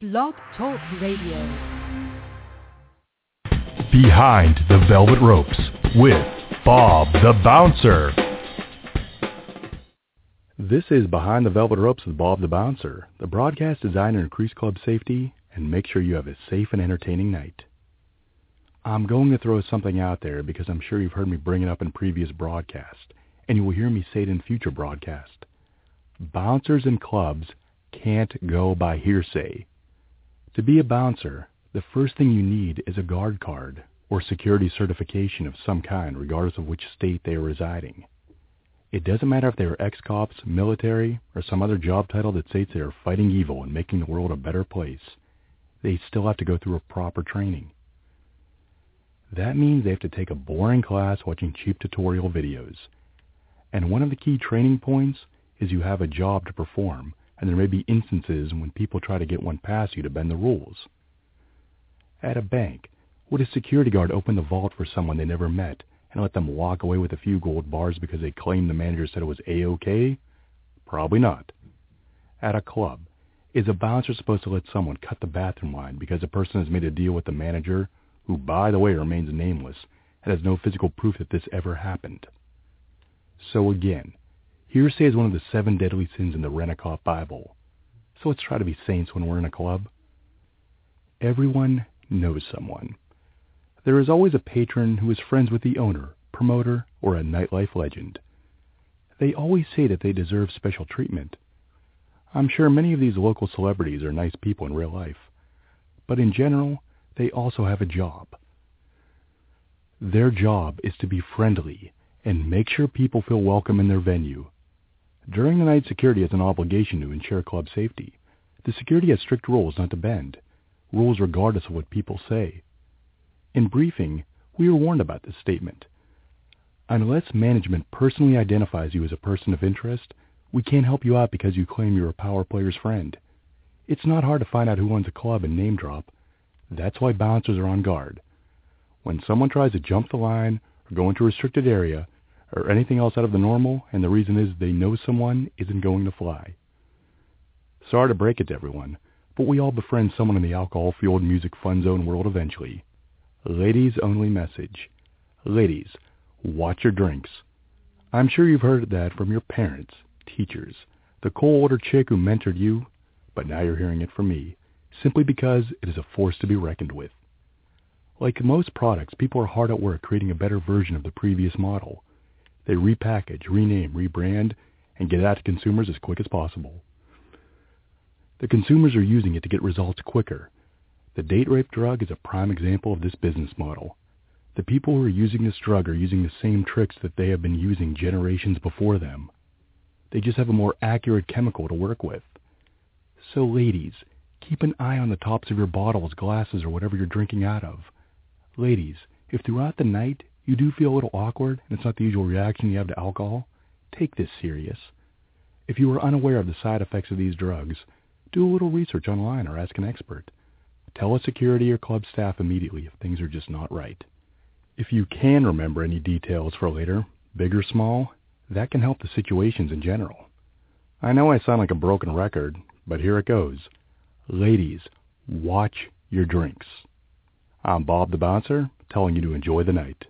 Blog Talk Radio. Behind the Velvet Ropes with Bob the Bouncer. This is Behind the Velvet Ropes with Bob the Bouncer, the broadcast designed to increase club safety and make sure you have a safe and entertaining night. I'm going to throw something out there because I'm sure you've heard me bring it up in previous broadcasts, and you will hear me say it in future broadcasts. Bouncers in clubs can't go by hearsay. To be a bouncer, the first thing you need is a guard card or security certification of some kind, regardless of which state they are residing. It doesn't matter if they are ex-cops, military, or some other job title that states they are fighting evil and making the world a better place. They still have to go through a proper training. That means they have to take a boring class watching cheap tutorial videos. And one of the key training points is you have a job to perform, and there may be instances when people try to get one past you to bend the rules. At a bank, would a security guard open the vault for someone they never met and let them walk away with a few gold bars because they claimed the manager said it was A-OK? Probably not. At a club, is a bouncer supposed to let someone cut the bathroom line because a person has made a deal with the manager, who by the way remains nameless, and has no physical proof that this ever happened? So again, Hearsay is one of the seven deadly sins in the Renikoff Bible. So let's try to be saints when we're in a club. Everyone knows someone. There is always a patron who is friends with the owner, promoter, or a nightlife legend. They always say that they deserve special treatment. I'm sure many of these local celebrities are nice people in real life, but in general, they also have a job. Their job is to be friendly and make sure people feel welcome in their venue during the night, security has an obligation to ensure club safety. The security has strict rules not to bend, rules regardless of what people say. In briefing, we are warned about this statement. Unless management personally identifies you as a person of interest, we can't help you out because you claim you're a power player's friend. It's not hard to find out who owns a club and name drop. That's why bouncers are on guard. When someone tries to jump the line or go into a restricted area, or anything else out of the normal, and the reason is they know someone isn't going to fly. Sorry to break it to everyone, but we all befriend someone in the alcohol-fueled music fun zone world eventually. Ladies only message. Ladies, watch your drinks. I'm sure you've heard that from your parents, teachers, the cold-order chick who mentored you, but now you're hearing it from me, simply because it is a force to be reckoned with. Like most products, people are hard at work creating a better version of the previous model. They repackage, rename, rebrand, and get it out to consumers as quick as possible. The consumers are using it to get results quicker. The date rape drug is a prime example of this business model. The people who are using this drug are using the same tricks that they have been using generations before them. They just have a more accurate chemical to work with. So ladies, keep an eye on the tops of your bottles, glasses, or whatever you're drinking out of. Ladies, if throughout the night you do feel a little awkward and it's not the usual reaction you have to alcohol, take this serious. If you are unaware of the side effects of these drugs, do a little research online or ask an expert. Tell a security or club staff immediately if things are just not right. If you can remember any details for later, big or small, that can help the situations in general. I know I sound like a broken record, but here it goes. Ladies, watch your drinks. I'm Bob the Bouncer, telling you to enjoy the night.